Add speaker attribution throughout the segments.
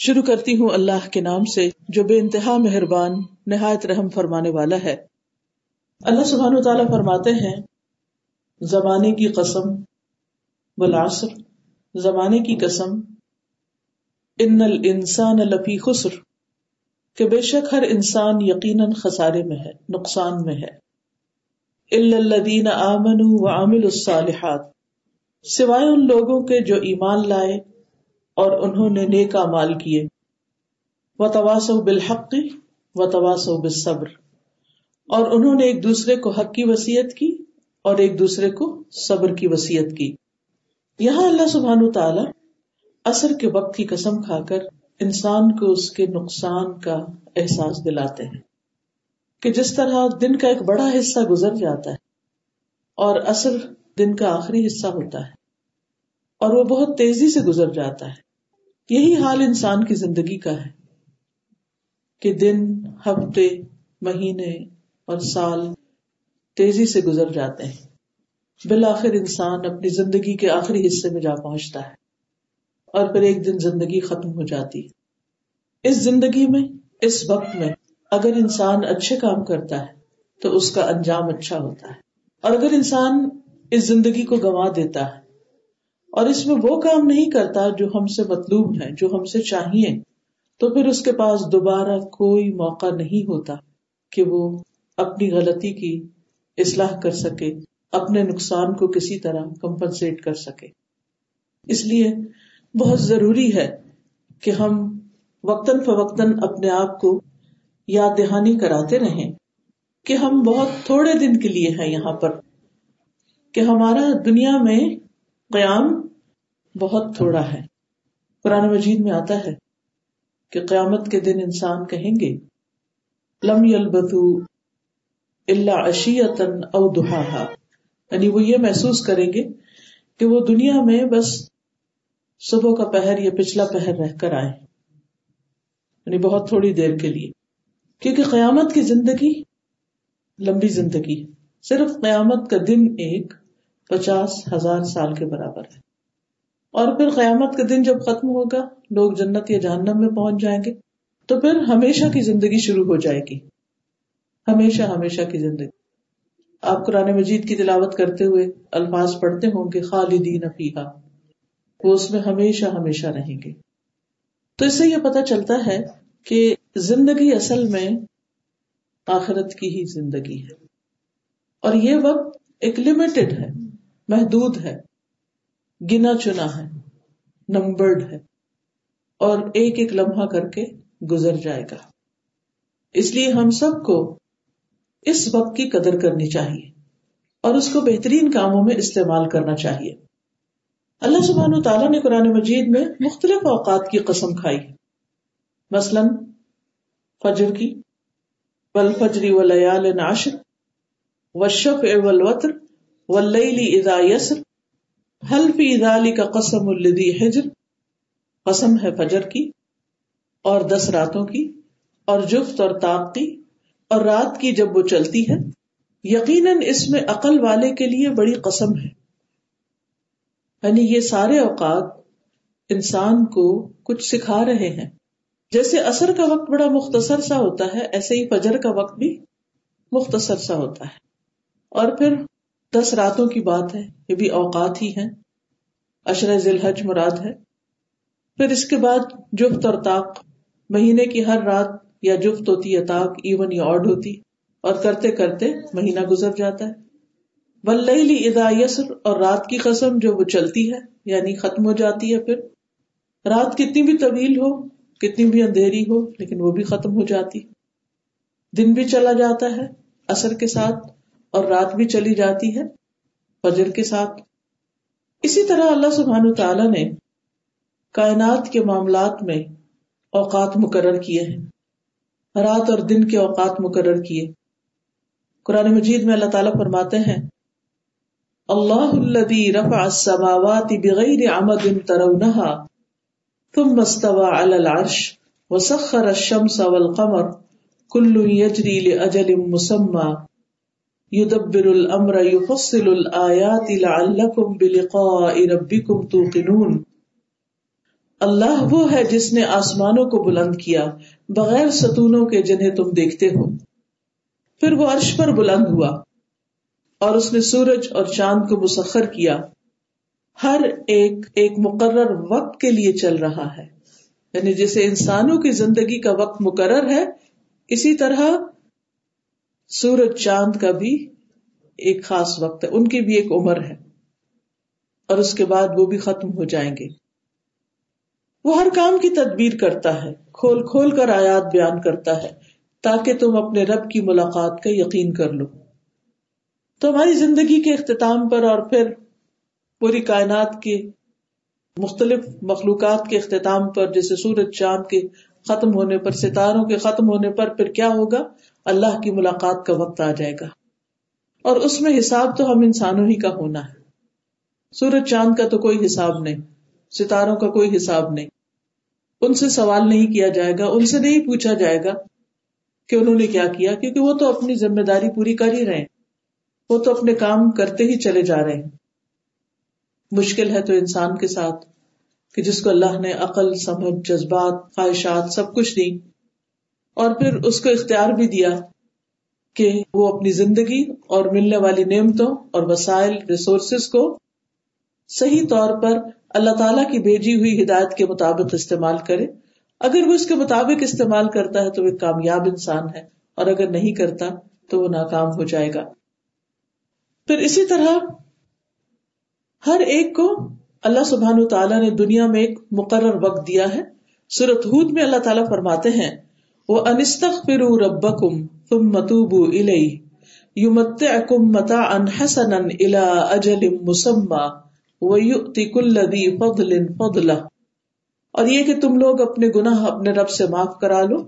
Speaker 1: شروع کرتی ہوں اللہ کے نام سے، جو بے انتہا مہربان، نہایت رحم فرمانے والا ہے۔ اللہ سبحان و تعالیٰ فرماتے ہیں، زمانے کی قسم بالعصر زمانے کی قسم، ان الانسان لفی خسر، کہ بے شک ہر انسان یقیناً خسارے میں ہے، نقصان میں ہے۔ الدین آمن و عامل الصالحات، سوائے ان لوگوں کے جو ایمان لائے اور انہوں نے نیک مال کیے۔ و تواس بالحق و تواس بالصبر۔ اور انہوں نے ایک دوسرے کو حق کی وسیعت کی اور ایک دوسرے کو صبر کی وسیعت کی۔ یہاں اللہ سبحان تعالی اثر کے وقت کی قسم کھا کر انسان کو اس کے نقصان کا احساس دلاتے ہیں کہ جس طرح دن کا ایک بڑا حصہ گزر جاتا ہے اور اثر دن کا آخری حصہ ہوتا ہے اور وہ بہت تیزی سے گزر جاتا ہے۔ یہی حال انسان کی زندگی کا ہے کہ دن، ہفتے، مہینے اور سال تیزی سے گزر جاتے ہیں۔ بالآخر انسان اپنی زندگی کے آخری حصے میں جا پہنچتا ہے اور پھر ایک دن زندگی ختم ہو جاتی۔ ہے اس زندگی میں، اس وقت میں اگر انسان اچھے کام کرتا ہے تو اس کا انجام اچھا ہوتا ہے۔ اور اگر انسان اس زندگی کو گنوا دیتا ہے اور اس میں وہ کام نہیں کرتا جو ہم سے مطلوب ہے جو ہم سے چاہیے۔ تو پھر اس کے پاس دوبارہ کوئی موقع نہیں ہوتا کہ وہ اپنی غلطی کی اصلاح کر سکے، اپنے نقصان کو کسی طرح کمپنسیٹ کر سکے۔ اس لیے بہت ضروری ہے کہ ہم وقتاً فوقتاً اپنے آپ کو یاد دہانی کراتے رہیں کہ ہم بہت تھوڑے دن کے لیے ہیں یہاں پر، کہ ہمارا دنیا میں قیام بہت تھوڑا ہے۔ قرآن مجید میں آتا ہے کہ قیامت کے دن انسان کہیں گے، لم اللہ اشیتن او دہا یعنی وہ یہ محسوس کریں گے کہ وہ دنیا میں بس صبح کا پہر یا پچھلا پہر رہ کر آئے۔ یعنی بہت تھوڑی دیر کے لیے۔ کیونکہ قیامت کی زندگی لمبی زندگی صرف قیامت کا دن ایک پچاس ہزار سال کے برابر ہے۔ اور پھر قیامت کا دن جب ختم ہوگا، لوگ جنت یا جہنم میں پہنچ جائیں گے، تو پھر ہمیشہ کی زندگی شروع ہو جائے گی۔ ہمیشہ ہمیشہ کی زندگی۔ آپ قرآن مجید کی تلاوت کرتے ہوئے الفاظ پڑھتے ہوں گے، خالدین افیحا وہ اس میں ہمیشہ ہمیشہ رہیں گے۔ تو اس سے یہ پتا چلتا ہے کہ زندگی اصل میں آخرت کی ہی زندگی ہے۔ اور یہ وقت ایک لمیٹڈ ہے، محدود ہے۔ گنا چنا ہے، نمبرڈ ہے، اور ایک ایک لمحہ کر کے گزر جائے گا۔ اس لیے ہم سب کو اس وقت کی قدر کرنی چاہیے اور اس کو بہترین کاموں میں استعمال کرنا چاہیے۔ اللہ سبحان تعالیٰ نے قرآن مجید میں مختلف اوقات کی قسم کھائی۔ مثلاً، فجر کی ول فجری و لیال ناشر وشف والوتر، واللیل اذا یسر حل فی ذالک قسم الذی حجر؟ قسم ہے فجر کی اور دس راتوں کی اور جفت اور طاق کی اور رات کی جب وہ چلتی ہے۔ یقیناً اس میں عقل والے کے لیے بڑی قسم ہے۔ یعنی یہ سارے اوقات انسان کو کچھ سکھا رہے ہیں۔ جیسے اثر کا وقت بڑا مختصر سا ہوتا ہے، ایسے ہی فجر کا وقت بھی مختصر سا ہوتا ہے۔ اور پھر دس راتوں کی بات ہے، یہ بھی اوقات ہی ہیں۔ اشر ذی الحج مراد ہے۔ پھر اس کے بعد جفت اور طاق۔ مہینے کی ہر رات یا جفت ہوتی یا طاق ایون یا آڈ ہوتی۔ اور کرتے کرتے مہینہ گزر جاتا ہے۔ ولہلی ادا یسر، اور رات کی قسم جو وہ چلتی ہے یعنی ختم ہو جاتی ہے پھر۔ رات کتنی بھی طویل ہو، کتنی بھی اندھیری ہو، لیکن وہ بھی ختم ہو جاتی۔ دن بھی چلا جاتا ہے، اثر کے ساتھ۔ اور رات بھی چلی جاتی ہے فجر کے ساتھ۔ اسی طرح اللہ سبحان تعالی نے کائنات کے معاملات میں اوقات مقرر کیے ہیں۔ رات اور دن کے اوقات مقرر کیے۔ قرآن مجید میں اللہ تعالیٰ فرماتے ہیں، اللہ الذي رفع السماوات بغیر عمد ترونها ثم استوى على العرش وسخر الشمس والقمر كل يجري لأجل مسمى یدبر الامر یفصل الآیات لعلکم بلقاء ربکم توقنون۔ اللہ وہ ہے جس نے آسمانوں کو بلند کیا، بغیر ستونوں کے جنہیں تم دیکھتے ہو۔ پھر وہ عرش پر بلند ہوا اور اس نے سورج اور چاند کو مسخر کیا۔ ہر ایک ایک مقرر وقت کے لیے چل رہا ہے۔ یعنی جیسے انسانوں کی زندگی کا وقت مقرر ہے، اسی طرح سورج چاند کا بھی ایک خاص وقت ہے، ان کی بھی ایک عمر ہے، اور اس کے بعد وہ بھی ختم ہو جائیں گے۔ وہ ہر کام کی تدبیر کرتا ہے، کھول کھول کر آیات بیان کرتا ہے، تاکہ تم اپنے رب کی ملاقات کا یقین کر لو۔ تو ہماری زندگی کے اختتام پر اور پھر پوری کائنات کے مختلف مخلوقات کے اختتام پر، جیسے سورج چاند کے ختم ہونے پر، ستاروں کے ختم ہونے پر، پھر کیا ہوگا؟ اللہ کی ملاقات کا وقت آ جائے گا۔ اور اس میں حساب تو ہم انسانوں ہی کا ہونا ہے۔ سورج چاند کا تو کوئی حساب نہیں، ستاروں کا کوئی حساب نہیں۔ ان سے سوال نہیں کیا جائے گا، ان سے نہیں پوچھا جائے گا کہ انہوں نے کیا کیا، کیونکہ وہ تو اپنی ذمہ داری پوری کر ہی رہے وہ تو اپنے کام کرتے ہی چلے جا رہے ہیں۔ مشکل ہے تو انسان کے ساتھ کہ جس کو اللہ نے عقل، سمجھ، جذبات، خواہشات سب کچھ دی اور پھر اس کو اختیار بھی دیا کہ وہ اپنی زندگی اور ملنے والی نعمتوں اور وسائل ریسورسز کو صحیح طور پر اللہ تعالیٰ کی بھیجی ہوئی ہدایت کے مطابق استعمال کرے۔ اگر وہ اس کے مطابق استعمال کرتا ہے تو وہ کامیاب انسان ہے، اور اگر نہیں کرتا تو وہ ناکام ہو جائے گا۔ پھر اسی طرح ہر ایک کو اللہ سبحان تعالیٰ نے دنیا میں ایک مقرر وقت دیا ہے۔ سورت ہود میں اللہ تعالیٰ فرماتے ہیں وہ انستخ فرو رب کم تم متوب یو مت اکم متا انحسن الا اجل مسما کلدی فضل فضلہ اور یہ کہ تم لوگ اپنے گناہ اپنے رب سے معاف کرا لو،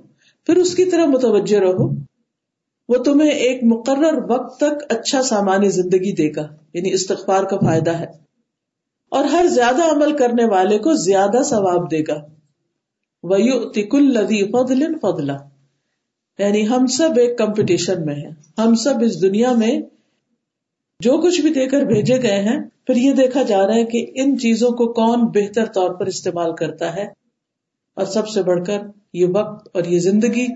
Speaker 1: پھر اس کی طرح متوجہ رہو۔ وہ تمہیں ایک مقرر وقت تک اچھا سامان زندگی دے گا یعنی استغفار کا فائدہ ہے۔ اور ہر زیادہ عمل کرنے والے کو زیادہ ثواب دے گا۔ ویو تکل لدی فضل فضلہ یعنی ہم سب ایک کمپٹیشن میں ہیں۔ ہم سب اس دنیا میں جو کچھ بھی دے کر بھیجے گئے ہیں، پھر یہ دیکھا جا رہا ہے کہ ان چیزوں کو کون بہتر طور پر استعمال کرتا ہے۔ اور سب سے بڑھ کر یہ وقت اور یہ زندگی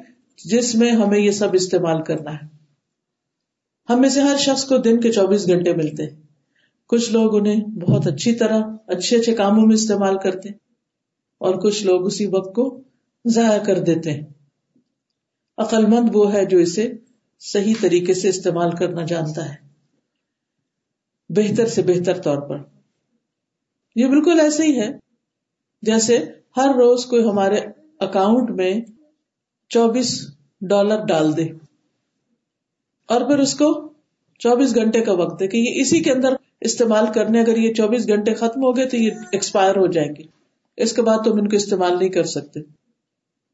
Speaker 1: جس میں ہمیں یہ سب استعمال کرنا ہے۔ ہم میں سے ہر شخص کو دن کے چوبیس گھنٹے ملتے کچھ لوگ انہیں بہت اچھی طرح، اچھے اچھے کاموں میں استعمال کرتے اور کچھ لوگ اسی وقت کو ضائع کر دیتے ہیں۔ عقل مند وہ ہے جو اسے صحیح طریقے سے استعمال کرنا جانتا ہے۔ بہتر سے بہتر طور پر۔ یہ بالکل ایسے ہی ہے۔ جیسے ہر روز کوئی ہمارے اکاؤنٹ میں چوبیس ڈالر ڈال دے۔ اور پھر اس کو چوبیس گھنٹے کا وقت ہے کہ یہ اسی کے اندر استعمال کرنے، اگر یہ چوبیس گھنٹے ختم ہو گئے تو یہ ایکسپائر ہو جائیں گے اس کے بعد تم ان کو استعمال نہیں کر سکتے۔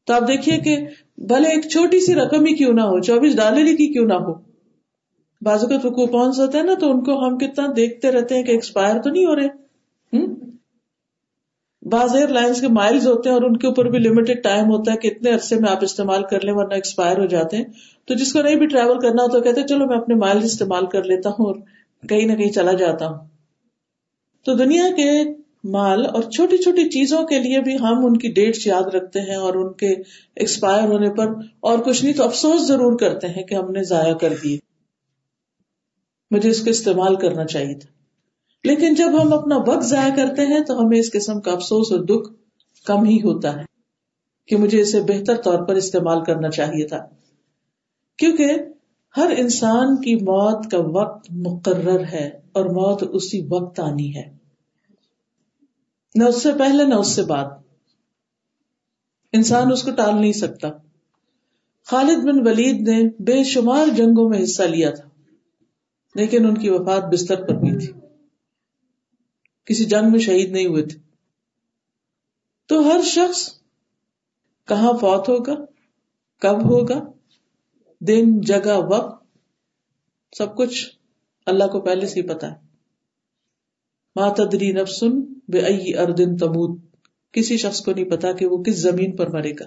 Speaker 1: تو آپ دیکھیے کہ بھلے ایک چھوٹی سی رقم ہی کیوں نہ ہو، چوبیس ڈالر ہی کی کیوں نہ ہو۔ بازو کا تو کوپونس ہوتے ہیں نا، تو ان کو ہم کتنا دیکھتے رہتے ہیں کہ ایکسپائر تو نہیں ہو رہے۔ بعض ایئر لائنس کے مائلز ہوتے ہیں اور ان کے اوپر بھی لمیٹڈ ٹائم ہوتا ہے کہ اتنے عرصے میں آپ استعمال کر لیں ورنہ ایکسپائر ہو جاتے ہیں۔ تو جس کو نہیں بھی ٹریول کرنا ہو تو کہتے چلو میں اپنے مائلز استعمال کر لیتا ہوں اور کہیں نہ کہیں چلا جاتا ہوں۔ تو دنیا کے مال اور چھوٹی چھوٹی چیزوں کے لیے بھی ہم ان کی ڈیٹس یاد رکھتے ہیں اور ان کے ایکسپائر ہونے پر اور کچھ نہیں تو افسوس ضرور کرتے ہیں کہ ہم نے ضائع کر دیے۔ مجھے اس کو استعمال کرنا چاہیے تھا۔ لیکن جب ہم اپنا وقت ضائع کرتے ہیں تو ہمیں اس قسم کا افسوس اور دکھ کم ہی ہوتا ہے کہ مجھے اسے بہتر طور پر استعمال کرنا چاہیے تھا۔ کیونکہ ہر انسان کی موت کا وقت مقرر ہے اور موت اسی وقت آنی ہے۔ نہ اس سے پہلے نہ اس سے بعد۔ انسان اس کو ٹال نہیں سکتا۔ خالد بن ولید نے بے شمار جنگوں میں حصہ لیا تھا، لیکن ان کی وفات بستر پر بھی تھی۔ کسی جنگ میں شہید نہیں ہوئے تھے۔ تو ہر شخص کہاں فوت ہوگا؟ کب ہوگا؟ دن، جگہ، وقت، سب کچھ اللہ کو پہلے سے ہی پتا ہے۔ ماتدری نفسن بے اردن تمود کسی شخص کو نہیں پتا کہ وہ کس زمین پر مرے گا۔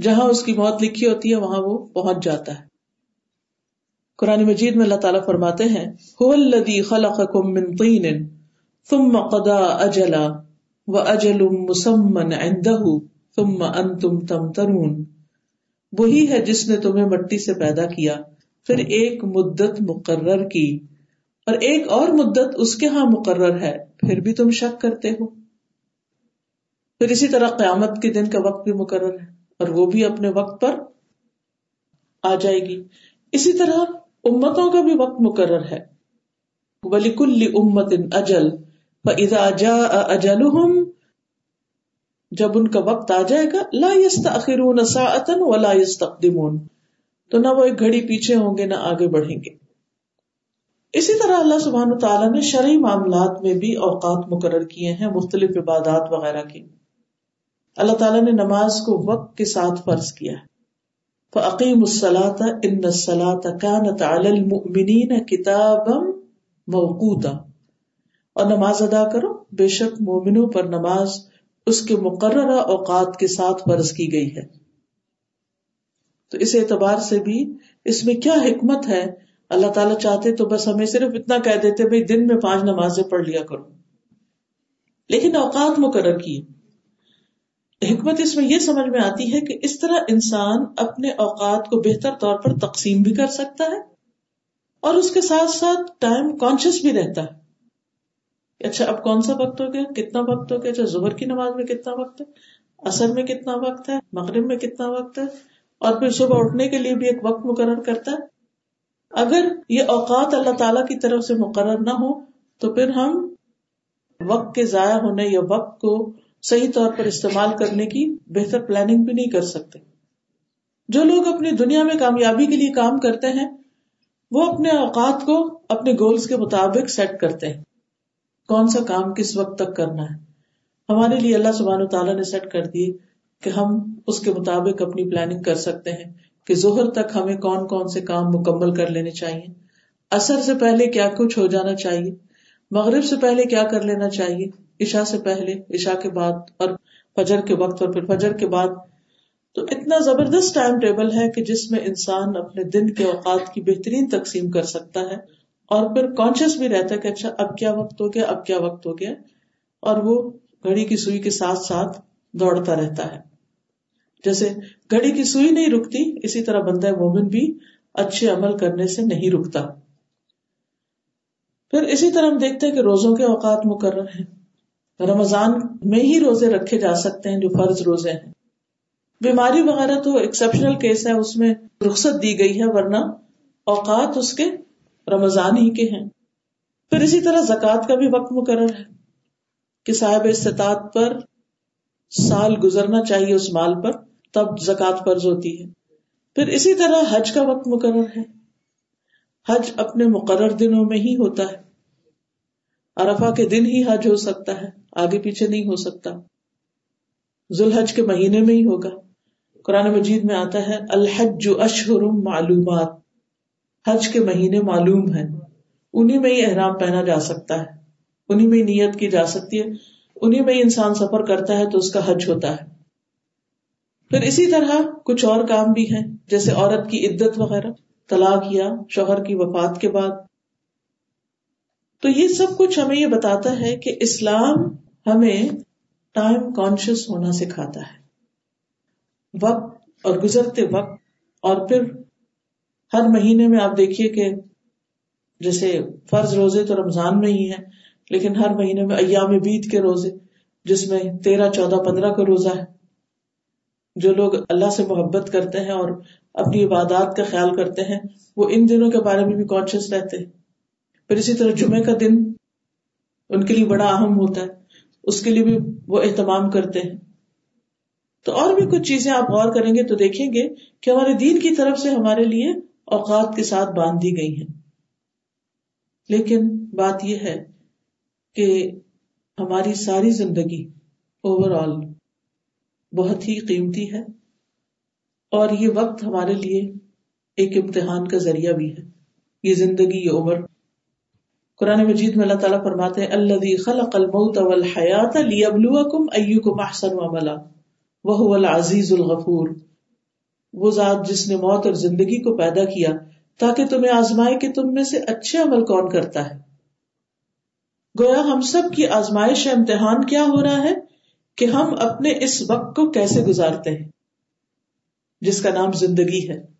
Speaker 1: جہاں اس کی موت لکھی ہوتی ہے، وہاں وہ پہنچ جاتا ہے۔ قرآن مجید میں اللہ تعالیٰ فرماتے ہیں ثم قضى اجلا وہ اجل مسمن تم ان تم وہی ہے جس نے تمہیں مٹی سے پیدا کیا، پھر ایک مدت مقرر کی۔ اور ایک اور مدت اس کے ہاں مقرر ہے۔ پھر بھی تم شک کرتے ہو۔ پھر اسی طرح قیامت کے دن کا وقت بھی مقرر ہے اور وہ بھی اپنے وقت پر آ جائے گی۔ اسی طرح امتوں کا بھی وقت مقرر ہے۔ ولی امت اجل ادا جا اجل جب ان کا وقت آ جائے گا، لا يستأخرون ساعتا ولا يستقدمون۔ تو نہ وہ ایک گھڑی پیچھے ہوں گے، نہ آگے بڑھیں گے۔ اسی طرح اللہ سبحان تعالیٰ نے شرعی معاملات میں بھی اوقات مقرر کیے ہیں، مختلف عبادات وغیرہ کی۔ اللہ تعالیٰ نے نماز کو وقت کے ساتھ فرض کیا ہے۔ فعقیم السلاط ان السلاط کانت علی المؤمنین کتابا موقوتا۔ اور نماز ادا کرو، بے شک مومنوں پر نماز اس کے مقررہ اوقات کے ساتھ فرض کی گئی ہے۔ تو اس اعتبار سے بھی اس میں کیا حکمت ہے اللہ تعالیٰ چاہتے تو بس ہمیں صرف اتنا کہہ دیتے بھائی دن میں پانچ نمازیں پڑھ لیا کرو۔ لیکن اوقات مقرر کیے۔ حکمت اس میں یہ سمجھ میں آتی ہے کہ اس طرح انسان اپنے اوقات کو بہتر طور پر تقسیم بھی کر سکتا ہے اور اس کے ساتھ ساتھ ٹائم کانشیس بھی رہتا ہے۔ اچھا اب کون سا وقت ہو گیا؟ کتنا وقت ہو گیا؟ اچھا ظہر کی نماز میں کتنا وقت ہے؟ اثر میں کتنا وقت ہے؟ مغرب میں کتنا وقت ہے؟ اور پھر صبح اٹھنے کے لیے بھی ایک وقت مقرر کرتا ہے۔ اگر یہ اوقات اللہ تعالی کی طرف سے مقرر نہ ہو، تو پھر ہم وقت کے ضائع ہونے یا وقت کو صحیح طور پر استعمال کرنے کی بہتر پلاننگ بھی نہیں کر سکتے۔ جو لوگ اپنی دنیا میں کامیابی کے لیے کام کرتے ہیں، وہ اپنے اوقات کو اپنے گولز کے مطابق سیٹ کرتے ہیں۔ کون سا کام کس وقت تک کرنا ہے؟ ہمارے لیے اللہ سبحان و تعالیٰ نے سیٹ کر دیے کہ ہم اس کے مطابق اپنی پلاننگ کر سکتے ہیں۔ کہ زہر تک ہمیں کون کون سے کام مکمل کر لینے چاہیے؟ اثر سے پہلے کیا کچھ ہو جانا چاہیے؟ مغرب سے پہلے کیا کر لینا چاہیے؟ عشا سے پہلے عشا کے بعد اور فجر کے وقت اور پھر فجر کے بعد۔ تو اتنا زبردست ٹائم ٹیبل ہے کہ جس میں انسان اپنے دن کے اوقات کی بہترین تقسیم کر سکتا ہے اور پھر کانشیس بھی رہتا ہے کہ اچھا اب کیا وقت ہو گیا، اب کیا وقت ہو گیا۔ اور وہ گھڑی کی سوئی کے ساتھ ساتھ دوڑتا رہتا ہے۔ جیسے گھڑی کی سوئی نہیں رکتی، اسی طرح بندہ مومن بھی اچھے عمل کرنے سے نہیں رکتا۔ پھر اسی طرح ہم دیکھتے ہیں کہ روزوں کے اوقات مقرر ہیں۔ رمضان میں ہی روزے رکھے جا سکتے ہیں جو فرض روزے ہیں۔ بیماری وغیرہ تو ایکسپشنل کیس ہے اس میں رخصت دی گئی ہے، ورنہ اوقات اس کے رمضان ہی کے ہیں۔ پھر اسی طرح زکوٰۃ کا بھی وقت مقرر ہے۔ کہ صاحب استطاعت پر سال گزرنا چاہیے اس مال پر۔ تب زکوٰۃ فرض ہوتی ہے۔ پھر اسی طرح حج کا وقت مقرر ہے۔ حج اپنے مقرر دنوں میں ہی ہوتا ہے۔ ارفا کے دن ہی حج ہو سکتا ہے، آگے پیچھے نہیں ہو سکتا۔ ذوالحج کے مہینے میں ہی ہوگا۔ قرآن مجید میں آتا ہے، الحج اشہر معلومات۔ حج کے مہینے معلوم ہے انہیں میں ہی احرام پہنا جا سکتا ہے۔ انہیں میں ہی نیت کی جا سکتی ہے۔ انہیں میں ہی انسان سفر کرتا ہے تو اس کا حج ہوتا ہے۔ پھر اسی طرح کچھ اور کام بھی ہیں، جیسے عورت کی عدت وغیرہ، طلاق یا شوہر کی وفات کے بعد۔ تو یہ سب کچھ ہمیں یہ بتاتا ہے کہ اسلام ہمیں ٹائم کانشیس ہونا سکھاتا ہے۔ وقت اور گزرتے وقت۔ اور پھر ہر مہینے میں آپ دیکھیے کہ جیسے فرض روزے تو رمضان میں ہی ہے لیکن ہر مہینے میں ایام بیت کے روزے، جس میں تیرہ، چودہ، پندرہ کا روزہ ہے۔ جو لوگ اللہ سے محبت کرتے ہیں اور اپنی عبادات کا خیال کرتے ہیں، وہ ان دنوں کے بارے میں بھی کانشیس رہتے ہیں۔ پھر اسی طرح جمعے کا دن ان کے لیے بڑا اہم ہوتا ہے۔ اس کے لیے بھی وہ اہتمام کرتے ہیں۔ تو اور بھی کچھ چیزیں آپ غور کریں گے تو دیکھیں گے کہ ہمارے دین کی طرف سے ہمارے لیے اوقات کے ساتھ باندھ دی گئی ہیں۔ لیکن بات یہ ہے کہ ہماری ساری زندگی اوور آل بہت ہی قیمتی ہے اور یہ وقت ہمارے لیے ایک امتحان کا ذریعہ بھی ہے۔ یہ زندگی یہ عمر۔ قرآن مجید میں اللہ تعالیٰ فرماتے ہیں اللہ خلق الموت والحیات لیبلوکم ایوکم احسن عملا وهو العزیز الغفور۔ وہ ذات جس نے موت اور زندگی کو پیدا کیا تاکہ تمہیں آزمائے کہ تم میں سے اچھے عمل کون کرتا ہے۔ گویا ہم سب کی آزمائش امتحان کیا ہو رہا ہے؟ کہ ہم اپنے اس وقت کو کیسے گزارتے ہیں؟ جس کا نام زندگی ہے۔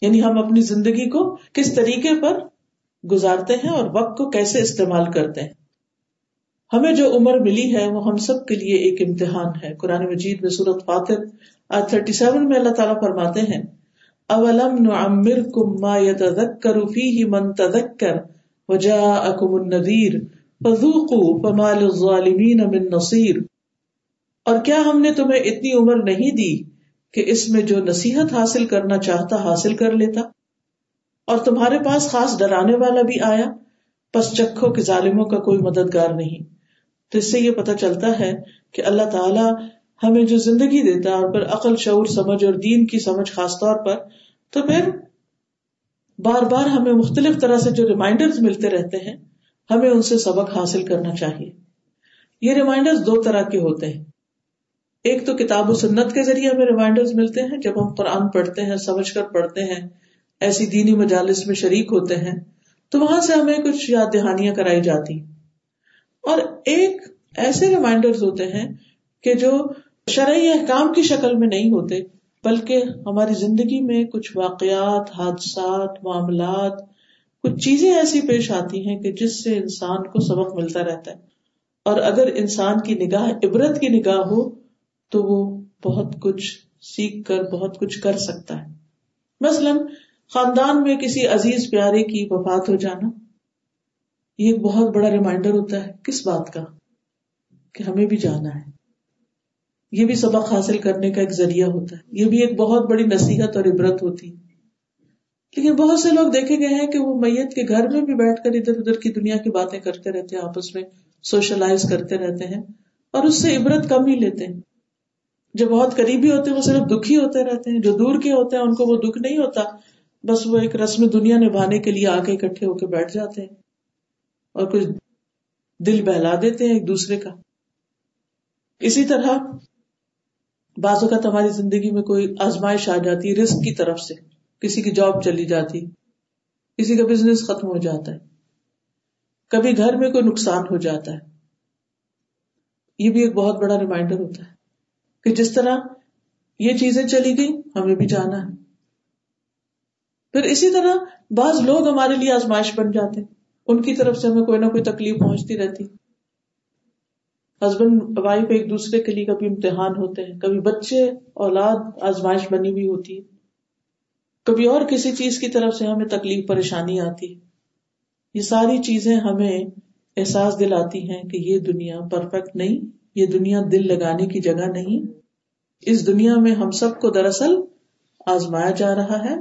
Speaker 1: یعنی ہم اپنی زندگی کو کس طریقے پر گزارتے ہیں اور وقت کو کیسے استعمال کرتے ہیں؟ ہمیں جو عمر ملی ہے، وہ ہم سب کے لیے ایک امتحان ہے۔ قرآن مجید میں صورت فاتر آج تھرٹی سیون میں اللہ تعالیٰ فرماتے ہیں، اولم نعمرکم ما يتذکر فیہ من تذکر وجاءکم النذیر فذوقوا فما للظالمین من نصیر اور کیا ہم نے تمہیں اتنی عمر نہیں دی کہ اس میں جو نصیحت حاصل کرنا چاہتا حاصل کر لیتا؟ اور تمہارے پاس خاص ڈرانے والا بھی آیا؟ پس چکھو کے ظالموں کا کوئی مددگار نہیں۔ تو اس سے یہ پتا چلتا ہے کہ اللہ تعالیٰ ہمیں جو زندگی دیتا ہے اور پھر عقل، شعور، سمجھ اور دین کی سمجھ خاص طور پر، تو پھر بار بار ہمیں مختلف طرح سے جو ریمائنڈر ملتے رہتے ہیں، ہمیں ان سے سبق حاصل کرنا چاہیے۔ یہ ریمائنڈر دو طرح کے ہوتے ہیں۔ ایک تو کتاب و سنت کے ذریعے ہمیں ریمائنڈر ملتے ہیں، جب ہم قرآن پڑھتے ہیں، سمجھ کر پڑھتے ہیں، ایسی دینی مجالس میں شریک ہوتے ہیں، تو وہاں سے ہمیں کچھ یاد دہانیاں کرائی جاتی اور ایک ایسے ریمائنڈر ہوتے ہیں کہ جو شرعی احکام کی شکل میں نہیں ہوتے، بلکہ ہماری زندگی میں کچھ واقعات، حادثات، معاملات، کچھ چیزیں ایسی پیش آتی ہیں کہ جس سے انسان کو سبق ملتا رہتا ہے۔ اور اگر انسان کی نگاہ عبرت کی نگاہ ہو تو وہ بہت کچھ سیکھ کر بہت کچھ کر سکتا ہے۔ مثلاً خاندان میں کسی عزیز پیارے کی وفات ہو جانا، یہ ایک بہت بڑا ریمائنڈر ہوتا ہے کس بات کا؟ کہ ہمیں بھی جانا ہے۔ یہ بھی سبق حاصل کرنے کا ایک ذریعہ ہوتا ہے۔ یہ بھی ایک بہت بڑی نصیحت اور عبرت ہوتی ہے۔ لیکن بہت سے لوگ دیکھے گئے ہیں کہ وہ میت کے گھر میں بھی بیٹھ کر ادھر ادھر کی دنیا کی باتیں کرتے رہتے ہیں، آپس میں سوشلائز کرتے رہتے ہیں اور اس سے عبرت کم ہی لیتے ہیں۔ جو بہت قریبی ہوتے ہیں، وہ صرف دکھی ہوتے رہتے ہیں، جو دور کے ہوتے ہیں، ان کو وہ دکھ نہیں ہوتا، بس وہ ایک رسم دنیا نبھانے کے لیے آ کے اکٹھے ہو کے بیٹھ جاتے ہیں اور کچھ دل بہلا دیتے ہیں ایک دوسرے کا۔ اسی طرح بعض اوقات ہماری زندگی میں کوئی آزمائش آ جاتی ہے رسک کی طرف سے، کسی کی جاب چلی جاتی، کسی کا بزنس ختم ہو جاتا ہے، کبھی گھر میں کوئی نقصان ہو جاتا ہے۔ یہ بھی ایک بہت بڑا ریمائنڈر ہوتا ہے۔ کہ جس طرح یہ چیزیں چلی گئی ہمیں بھی جانا ہے۔ پھر اسی طرح بعض لوگ ہمارے لیے آزمائش بن جاتے ان کی طرف سے ہمیں کوئی نہ کوئی تکلیف پہنچتی رہتی۔ ہسبینڈ، وائف ایک دوسرے کے لیے کبھی امتحان ہوتے ہیں، کبھی بچے، اولاد آزمائش بنی ہوئی ہوتی ہے۔ کبھی اور کسی چیز کی طرف سے ہمیں تکلیف، پریشانی آتی ہے۔ یہ ساری چیزیں ہمیں احساس دلاتی ہیں کہ یہ دنیا پرفیکٹ نہیں یہ دنیا دل لگانے کی جگہ نہیں۔ اس دنیا میں ہم سب کو دراصل آزمایا جا رہا ہے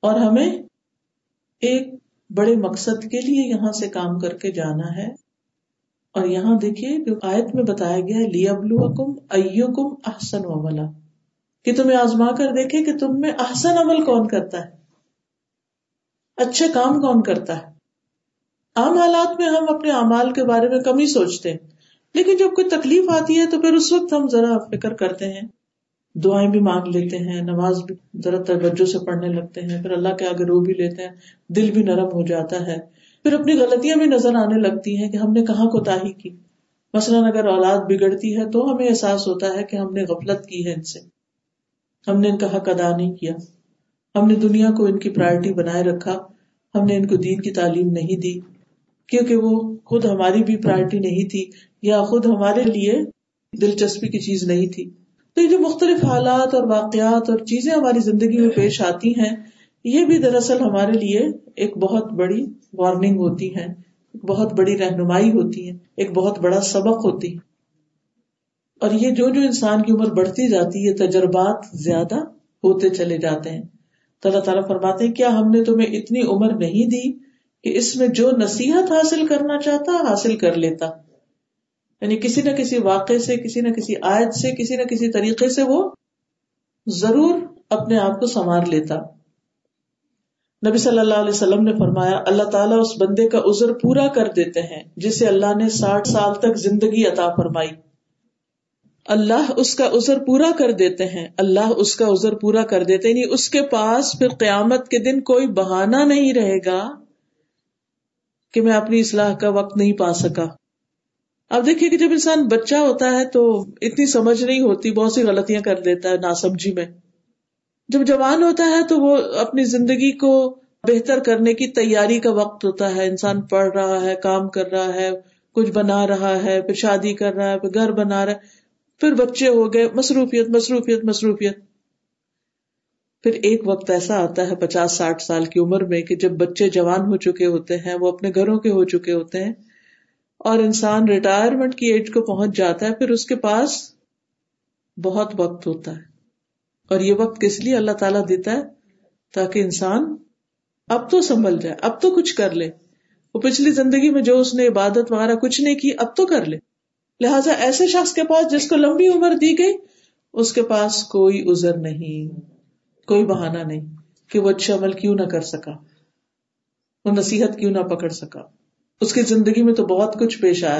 Speaker 1: اور ہمیں ایک بڑے مقصد کے لیے یہاں سے کام کر کے جانا ہے۔ اور یہاں دیکھیے جو آیت میں بتایا گیا لی ابلو کم او کم احسن عملہ کہ تمہیں آزما کر دیکھے کہ تم میں احسن عمل کون کرتا ہے۔ اچھے کام کون کرتا ہے۔ عام حالات میں ہم اپنے اعمال کے بارے میں کم ہی سوچتے ہیں۔ لیکن جب کوئی تکلیف آتی ہے تو پھر اس وقت ہم ذرا فکر کرتے ہیں، دعائیں بھی مانگ لیتے ہیں، نماز بھی ذرا توجہ سے پڑھنے لگتے ہیں، پھر اللہ کے آگے رو بھی لیتے ہیں، دل بھی نرم ہو جاتا ہے۔ پھر اپنی غلطیاں بھی نظر آنے لگتی ہیں کہ ہم نے کہاں کوتا کی۔ مثلاً اگر اولاد بگڑتی ہے تو ہمیں احساس ہوتا ہے کہ ہم نے غفلت کی ہے ان سے۔ ہم نے ان کا حق ادا نہیں کیا۔ ہم نے دنیا کو ان کی پرائرٹی بنائے رکھا۔ ہم نے ان کو دین کی تعلیم نہیں دی۔ کیونکہ وہ خود ہماری بھی پرائرٹی نہیں تھی۔ یا خود ہمارے لیے دلچسپی کی چیز نہیں تھی۔ تو یہ جو مختلف حالات اور واقعات اور چیزیں ہماری زندگی میں پیش آتی ہیں، یہ بھی دراصل ہمارے لیے ایک بہت بڑی وارننگ ہوتی ہے ایک بہت بڑی رہنمائی ہوتی ہے ایک بہت بڑا سبق ہوتی ہے اور یہ جو جو انسان کی عمر بڑھتی جاتی ہے، تجربات زیادہ ہوتے چلے جاتے ہیں۔ تو اللہ تعالیٰ فرماتے ہیں، کیا ہم نے تمہیں اتنی عمر نہیں دی کہ اس میں جو نصیحت حاصل کرنا چاہتا، حاصل کر لیتا؟ یعنی کسی نہ کسی واقعے سے، کسی نہ کسی آیت سے، کسی نہ کسی طریقے سے وہ ضرور اپنے آپ کو سنوار لیتا۔ نبی صلی اللہ علیہ وسلم نے فرمایا، اللہ تعالیٰ اس بندے کا عذر پورا کر دیتے ہیں، جسے اللہ نے ساٹھ سال تک زندگی عطا فرمائی۔ اللہ اس کا عذر پورا کر دیتے ہیں، اللہ اس کا عذر پورا کر دیتے یعنی اس کے پاس پھر قیامت کے دن کوئی بہانہ نہیں رہے گا کہ میں اپنی اصلاح کا وقت نہیں پا سکا۔ اب دیکھیے کہ جب انسان بچہ ہوتا ہے تو اتنی سمجھ نہیں ہوتی، بہت سی غلطیاں کر دیتا ہے ناسمجھی میں۔ جب جوان ہوتا ہے تو وہ اپنی زندگی کو بہتر کرنے کی تیاری کا وقت ہوتا ہے۔ انسان پڑھ رہا ہے، کام کر رہا ہے، کچھ بنا رہا ہے، پھر شادی کر رہا ہے، پھر گھر بنا رہا ہے، پھر بچے ہو گئے، مصروفیت مصروفیت مصروفیت۔ پھر ایک وقت ایسا آتا ہے پچاس، ساٹھ سال کی عمر میں کہ جب بچے جوان ہو چکے ہوتے ہیں، وہ اپنے گھروں کے ہو چکے ہوتے ہیں اور انسان ریٹائرمنٹ کی ایج کو پہنچ جاتا ہے، پھر اس کے پاس بہت وقت ہوتا ہے۔ اور یہ وقت کس لیے اللہ تعالیٰ دیتا ہے؟ تاکہ انسان اب تو سنبھل جائے، اب تو کچھ کر لے۔ وہ پچھلی زندگی میں جو اس نے عبادت وغیرہ کچھ نہیں کی، اب تو کر لے۔ لہٰذا ایسے شخص کے پاس جس کو لمبی عمر دی گئی، اس کے پاس کوئی ازر نہیں، کوئی بہانا نہیں کہ وہ اچھا عمل کیوں نہ کر سکا، وہ نصیحت کیوں نہ پکڑ سکا۔ اس کی زندگی میں تو بہت کچھ پیش آیا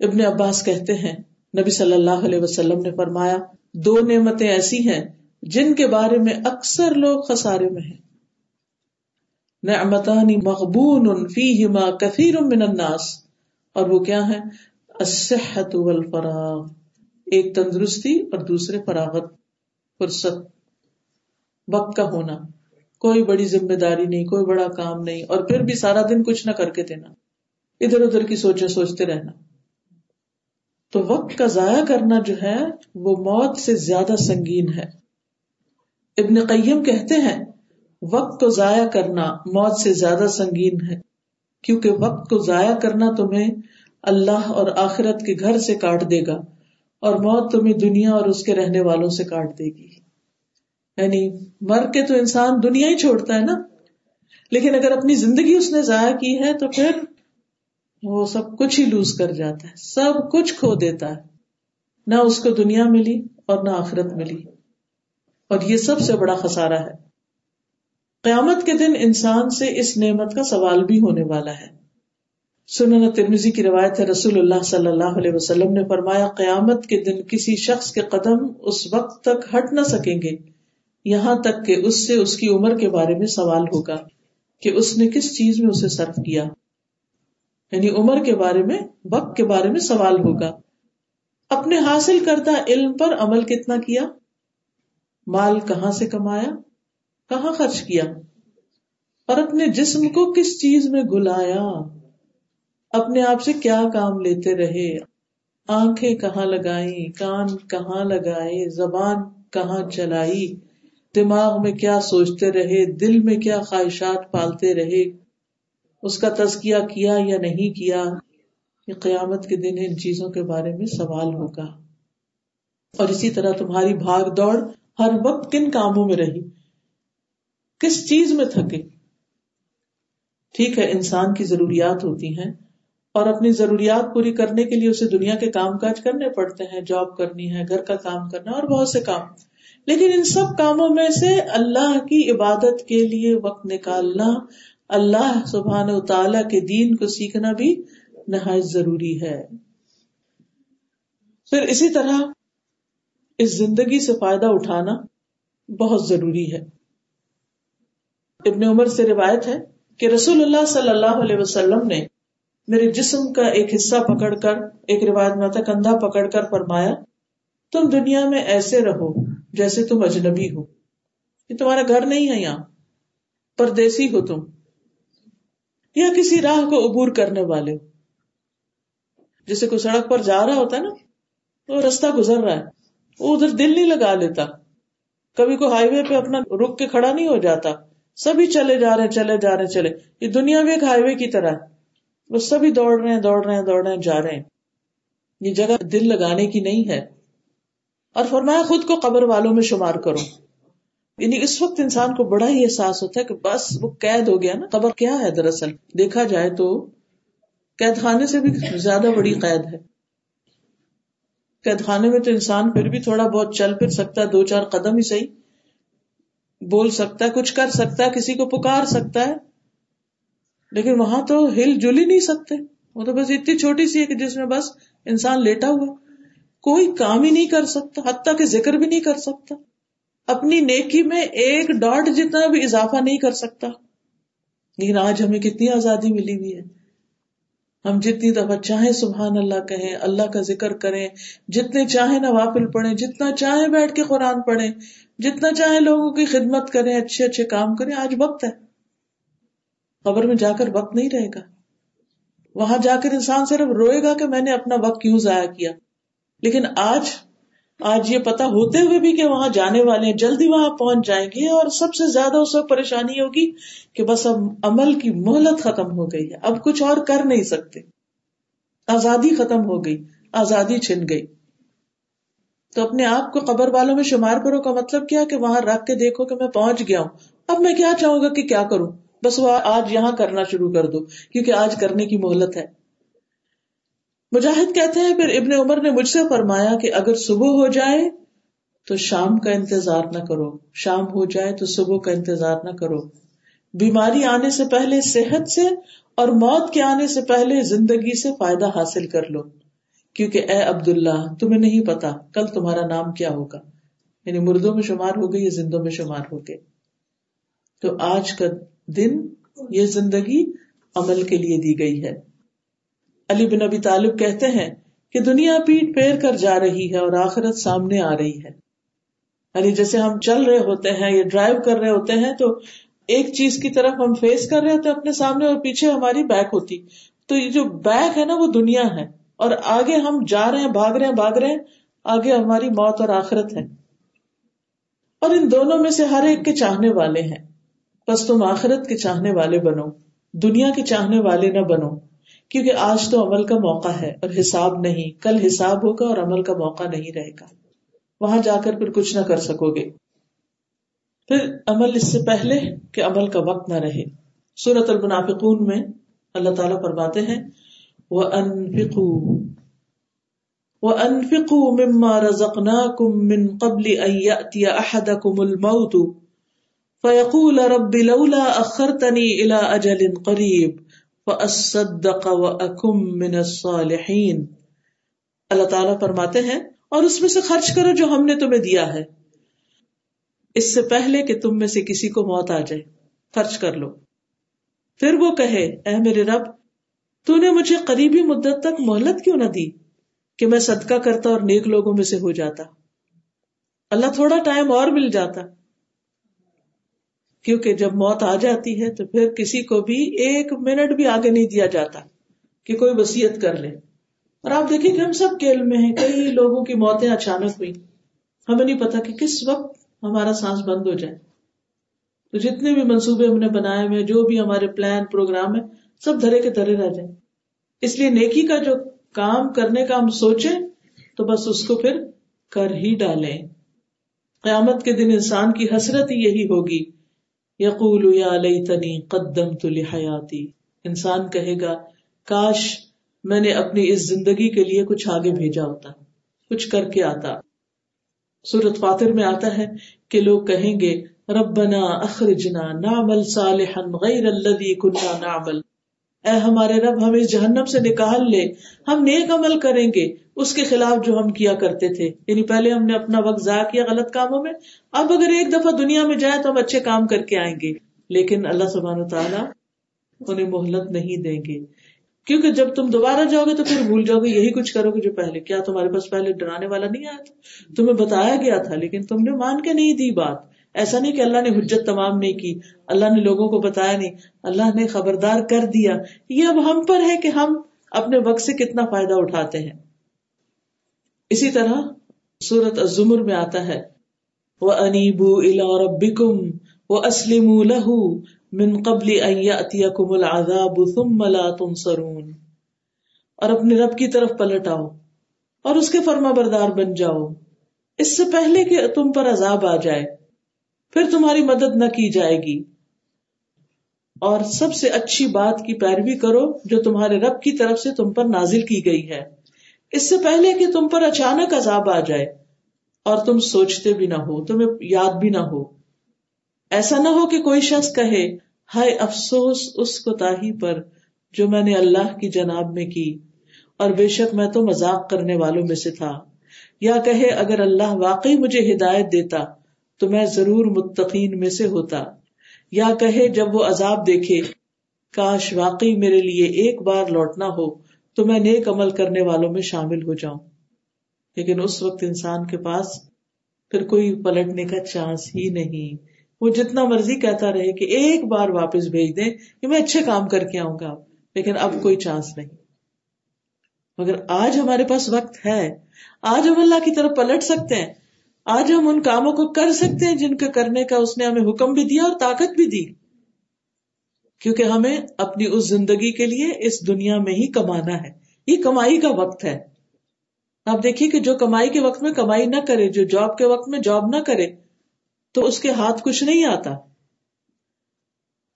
Speaker 1: ابن عباس کہتے ہیں، نبی صلی اللہ علیہ وسلم نے فرمایا، دو نعمتیں ایسی ہیں جن کے بارے میں اکثر لوگ خسارے میں ہیں۔ نعمتانی مغبون فیہما کثیر من الناس۔ اور وہ کیا ہے الصحت والفراغ۔ ایک تندرستی اور دوسرے فراغت۔ فرصت۔ وقت کا ہونا۔ کوئی بڑی ذمہ داری نہیں، کوئی بڑا کام نہیں، اور پھر بھی سارا دن کچھ نہ کر کے دینا۔ ادھر ادھر کی سوچے سوچتے رہنا۔ تو وقت کا ضائع کرنا جو ہے، وہ موت سے زیادہ سنگین ہے۔ ابن قیم کہتے ہیں، وقت کو ضائع کرنا موت سے زیادہ سنگین ہے۔ کیونکہ وقت کو ضائع کرنا تمہیں اللہ اور آخرت کے گھر سے کاٹ دے گا، اور موت تمہیں دنیا اور اس کے رہنے والوں سے کاٹ دے گی۔ یعنی مر کے تو انسان دنیا ہی چھوڑتا ہے نا۔ لیکن اگر اپنی زندگی اس نے ضائع کی ہے تو پھر وہ سب کچھ ہی لوز کر جاتا ہے، سب کچھ کھو دیتا ہے۔ نہ اس کو دنیا ملی اور نہ آخرت ملی۔ اور یہ سب سے بڑا خسارا ہے۔ قیامت کے دن انسان سے اس نعمت کا سوال بھی ہونے والا ہے۔ سنن ترمزی کی روایت ہے، رسول اللہ صلی اللہ علیہ وسلم نے فرمایا، قیامت کے دن کسی شخص کے قدم اس وقت تک ہٹ نہ سکیں گے۔ یہاں تک کہ اس سے اس کی عمر کے بارے میں سوال ہوگا کہ اس نے کس چیز میں اسے صرف کیا۔ یعنی عمر کے بارے میں، وقت کے بارے میں سوال ہوگا۔ اپنے حاصل کردہ علم پر عمل کتنا کیا؟ مال کہاں سے کمایا؟ کہاں خرچ کیا؟ اور اپنے جسم کو کس چیز میں گلایا؟ اپنے آپ سے کیا کام لیتے رہے؟ آنکھیں کہاں لگائی کان کہاں لگائے؟ زبان کہاں چلائی؟ دماغ میں کیا سوچتے رہے، دل میں کیا خواہشات پالتے رہے، اس کا تزکیہ کیا یا نہیں کیا، یہ قیامت کے دن ان چیزوں کے بارے میں سوال ہوگا۔ اور اسی طرح تمہاری بھاگ دوڑ ہر وقت کن کاموں میں رہی؟ کس چیز میں تھکے؟ ٹھیک ہے، انسان کی ضروریات ہوتی ہیں اور اپنی ضروریات پوری کرنے کے لیے اسے دنیا کے کام کاج کرنے پڑتے ہیں، جاب کرنی ہے، گھر کا کام کرنا اور بہت سے کام۔ لیکن ان سب کاموں میں سے اللہ کی عبادت کے لیے وقت نکالنا، اللہ سبحان و تعالی کے دین کو سیکھنا بھی نہایت ضروری ہے۔ پھر اسی طرح اس زندگی سے فائدہ اٹھانا بہت ضروری ہے۔ ابن عمر سے روایت ہے کہ رسول اللہ صلی اللہ علیہ وسلم نے میرے جسم کا ایک حصہ پکڑ کر، ایک روایت میں کندھا پکڑ کر فرمایا، تم دنیا میں ایسے رہو جیسے تم اجنبی ہو۔ یہ تمہارا گھر نہیں ہے یہاں۔ پردیسی ہو تم۔ یا کسی راہ کو عبور کرنے والے ہو۔ جیسے کوئی سڑک پر جا رہا ہوتا ہے نا، تو رستہ گزر رہا ہے۔ وہ ادھر دل نہیں لگا لیتا۔ کبھی کوئی ہائی وے پہ اپنا رک کے کھڑا نہیں ہو جاتا۔ سبھی چلے جا رہے چلے جا رہے چلے۔ یہ دنیا بھی ایک ہائی وے کی طرح ہے۔ وہ سبھی دوڑ رہے ہیں، دوڑ رہے ہیں، دوڑ رہے ہیں، جا رہے ہیں۔ یہ جگہ دل لگانے کی نہیں ہے۔ اور فرمایا، خود کو قبر والوں میں شمار کرو۔ یعنی اس وقت انسان کو بڑا ہی احساس ہوتا ہے کہ بس وہ قید ہو گیا نا۔ قبر کیا ہے دراصل؟ دیکھا جائے تو قید خانے سے بھی زیادہ بڑی قید ہے۔ قید خانے میں تو انسان پھر بھی تھوڑا بہت چل پھر سکتا ہے، دو چار قدم ہی صحیح۔ بول سکتا ہے، کچھ کر سکتا ہے، کسی کو پکار سکتا ہے۔ لیکن وہاں تو ہل جل ہی نہیں سکتے۔ وہ تو بس اتنی چھوٹی سی ہے کہ جس میں بس انسان لیٹا ہوا۔ کوئی کام ہی نہیں کر سکتا، حتیٰ کہ ذکر بھی نہیں کر سکتا۔ اپنی نیکی میں ایک ڈاٹ جتنا بھی اضافہ نہیں کر سکتا۔ لیکن آج ہمیں کتنی آزادی ملی ہوئی ہے۔ ہم جتنی دفعہ چاہیں سبحان اللہ کہیں، اللہ کا ذکر کریں، جتنے چاہیں نوافل پڑھیں، جتنا چاہیں بیٹھ کے قرآن پڑھیں، جتنا چاہیں لوگوں کی خدمت کریں، اچھے اچھے کام کریں، آج وقت ہے۔ خبر میں جا کر وقت نہیں رہے گا۔ وہاں جا کر انسان صرف روئے گا کہ میں نے اپنا وقت کیوں ضائع کیا؟ لیکن آج آج یہ پتا ہوتے ہوئے بھی کہ وہاں جانے والے ہیں جلدی وہاں پہنچ جائیں گے اور سب سے زیادہ اس وقت پریشانی ہوگی کہ بس اب عمل کی مہلت ختم ہو گئی ہے۔ اب کچھ اور کر نہیں سکتے۔ آزادی ختم ہو گئی۔ آزادی چھن گئی۔ تو اپنے آپ کو قبر والوں میں شمار کرو کا مطلب کیا کہ وہاں رکھ کے دیکھو کہ میں پہنچ گیا ہوں۔ اب میں کیا چاہوں گا کہ کیا کروں؟ بس وہ آج یہاں کرنا شروع کر دو، کیونکہ آج کرنے کی مہلت ہے۔ مجاہد کہتے ہیں، پھر ابن عمر نے مجھ سے فرمایا کہ اگر صبح ہو جائے تو شام کا انتظار نہ کرو۔ شام ہو جائے تو صبح کا انتظار نہ کرو۔ بیماری آنے سے پہلے صحت سے اور موت کے آنے سے پہلے زندگی سے فائدہ حاصل کر لو۔ کیونکہ اے عبد اللہ تمہیں نہیں پتا کل تمہارا نام کیا ہوگا۔ یعنی مردوں میں شمار ہو گئی یا زندوں میں شمار ہو گئے تو آج کا دن، یہ زندگی عمل کے لیے دی گئی ہے۔ علی بن ابی طالب کہتے ہیں کہ دنیا پیٹ پھیر کر جا رہی ہے اور آخرت سامنے آ رہی ہے۔ یعنی جیسے ہم چل رہے ہوتے ہیں یا ڈرائیو کر رہے ہوتے ہیں تو ایک چیز کی طرف ہم فیس کر رہے ہوتے ہیں اپنے سامنے اور پیچھے ہماری بیک ہوتی۔ تو یہ جو بیک ہے نا وہ دنیا ہے اور آگے ہم جا رہے ہیں، بھاگ رہے ہیں، بھاگ رہے ہیں، آگے ہماری موت اور آخرت ہے۔ اور ان دونوں میں سے ہر ایک کے چاہنے والے ہیں۔ بس تم آخرت کے چاہنے والے بنو، دنیا کے چاہنے والے نہ بنو۔ کیونکہ آج تو عمل کا موقع ہے اور حساب نہیں، کل حساب ہوگا اور عمل کا موقع نہیں رہے گا۔ وہاں جا کر پھر کچھ نہ کر سکو گے۔ پھر عمل اس سے پہلے کہ عمل کا وقت نہ رہے۔ سورت المنافقون میں اللہ تعالیٰ فرماتے ہیں وہ انفکو وہ انفکو مما رزقنا کم من قبل احد کم الموت فیقول رب لولا اخرتنی الى اجل قریب من الصالحین اللہ تعالیٰ فرماتے ہیں، اور اس میں سے خرچ کرو جو ہم نے تمہیں دیا ہے۔ اس سے پہلے کہ تم میں سے کسی کو موت آ جائے، خرچ کر لو۔ پھر وہ کہے، اے میرے رب، تو نے مجھے قریبی مدت تک مہلت کیوں نہ دی کہ میں صدقہ کرتا اور نیک لوگوں میں سے ہو جاتا؟ اللہ تھوڑا ٹائم اور مل جاتا۔ کیونکہ جب موت آ جاتی ہے تو پھر کسی کو بھی ایک منٹ بھی آگے نہیں دیا جاتا کہ کوئی وسیعت کر لے۔ اور آپ دیکھیں کہ ہم سب کیل میں ہیں، کئی لوگوں کی موتیں اچانک ہوئی ہمیں نہیں پتا کہ کس وقت ہمارا سانس بند ہو جائے۔ تو جتنے بھی منصوبے ہم نے بنائے ہوئے جو بھی ہمارے پلان، پروگرام ہے سب دھرے کے دھرے رہ جائیں۔ اس لیے نیکی کا جو کام کرنے کا ہم سوچیں، تو بس اس کو پھر کر ہی ڈالیں۔ قیامت کے دن انسان کی حسرت ہی یہی ہوگی۔ یقول یا لیتنی قدمت لحیاتی۔ انسان کہے گا، کاش میں نے اپنی اس زندگی کے لیے کچھ آگے بھیجا ہوتا، کچھ کر کے آتا۔ سورت فاتر میں آتا ہے کہ لوگ کہیں گے، ربنا اخرجنا نعمل صالحا غیر الذي كنا نعمل۔ اے ہمارے رب، ہمیں جہنم سے نکال لے۔ ہم نیک عمل کریں گے۔ اس کے خلاف جو ہم کیا کرتے تھے۔ یعنی پہلے ہم نے اپنا وقت ضائع کیا غلط کاموں میں۔ اب اگر ایک دفعہ دنیا میں جائے تو ہم اچھے کام کر کے آئیں گے۔ لیکن اللہ سبحانہ تعالیٰ انہیں مہلت نہیں دیں گے۔ کیونکہ جب تم دوبارہ جاؤ گے تو پھر بھول جاؤ گے، یہی کچھ کرو گے جو پہلے۔ کیا تمہارے پاس پہلے ڈرانے والا نہیں آیا تھا؟ تمہیں بتایا گیا تھا، لیکن تم نے مان کے نہیں دی بات۔ ایسا نہیں کہ اللہ نے حجت تمام نہیں کی، اللہ نے لوگوں کو بتایا نہیں، اللہ نے خبردار کر دیا۔ یہ اب ہم پر ہے کہ ہم اپنے وقت سے کتنا فائدہ اٹھاتے ہیں۔ اسی طرح سورت الزمر میں آتا ہے وہ انیبو الا ربکم وہ اسلم لہو من قبل کم العذاب ثم لا تنصرون۔ اور اپنے رب کی طرف پلٹ آؤ، اور اس کے فرما بردار بن جاؤ۔ اس سے پہلے کہ تم پر عذاب آ جائے۔ پھر تمہاری مدد نہ کی جائے گی۔ اور سب سے اچھی بات کی پیروی کرو جو تمہارے رب کی طرف سے تم پر نازل کی گئی ہے۔ اس سے پہلے کہ تم پر اچانک عذاب آ جائے اور تم سوچتے بھی نہ ہو، تمہیں یاد بھی نہ ہو۔ ایسا نہ ہو کہ کوئی شخص کہے، ہائے افسوس، اس کو تاہی پر جو میں نے اللہ کی جناب میں کی۔ اور بے شک میں تو مذاق کرنے والوں میں سے تھا۔ یا کہے، اگر اللہ واقعی مجھے ہدایت دیتا تو میں ضرور متقین میں سے ہوتا۔ یا کہے جب وہ عذاب دیکھے، کاش واقعی میرے لیے ایک بار لوٹنا ہو، تو میں نیک عمل کرنے والوں میں شامل ہو جاؤں۔ لیکن اس وقت انسان کے پاس پھر کوئی پلٹنے کا چانس ہی نہیں۔ وہ جتنا مرضی کہتا رہے کہ ایک بار واپس بھیج دیں کہ میں اچھے کام کر کے آؤں گا، لیکن اب کوئی چانس نہیں۔ مگر آج ہمارے پاس وقت ہے۔ آج ہم اللہ کی طرف پلٹ سکتے ہیں۔ آج ہم ان کاموں کو کر سکتے ہیں جن کے کرنے کا اس نے ہمیں حکم بھی دیا اور طاقت بھی دی۔ کیونکہ ہمیں اپنی اس زندگی کے لیے اس دنیا میں ہی کمانا ہے۔ یہ کمائی کا وقت ہے۔ آپ دیکھیے کہ جو کمائی کے وقت میں کمائی نہ کرے، جو جاب کے وقت میں جاب نہ کرے، تو اس کے ہاتھ کچھ نہیں آتا۔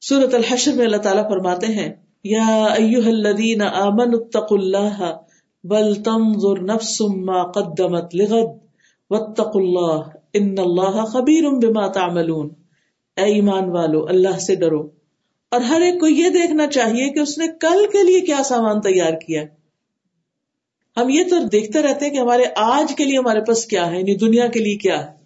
Speaker 1: سورت الحشر میں اللہ تعالیٰ فرماتے ہیں، یا ایوہ الذین آمنوا اتقوا اللہ بل تنظر نفس ما قدمت لغد۔ واتقوا اللہ، ان اللہ خبیر بما تعملون۔ اے ایمان والو، اللہ سے ڈرو۔ اور ہر ایک کو یہ دیکھنا چاہیے کہ اس نے کل کے لیے کیا سامان تیار کیا۔ ہم یہ تو دیکھتے رہتے ہیں کہ ہمارے آج کے لیے ہمارے پاس کیا ہے یعنی دنیا کے لیے کیا۔ ہے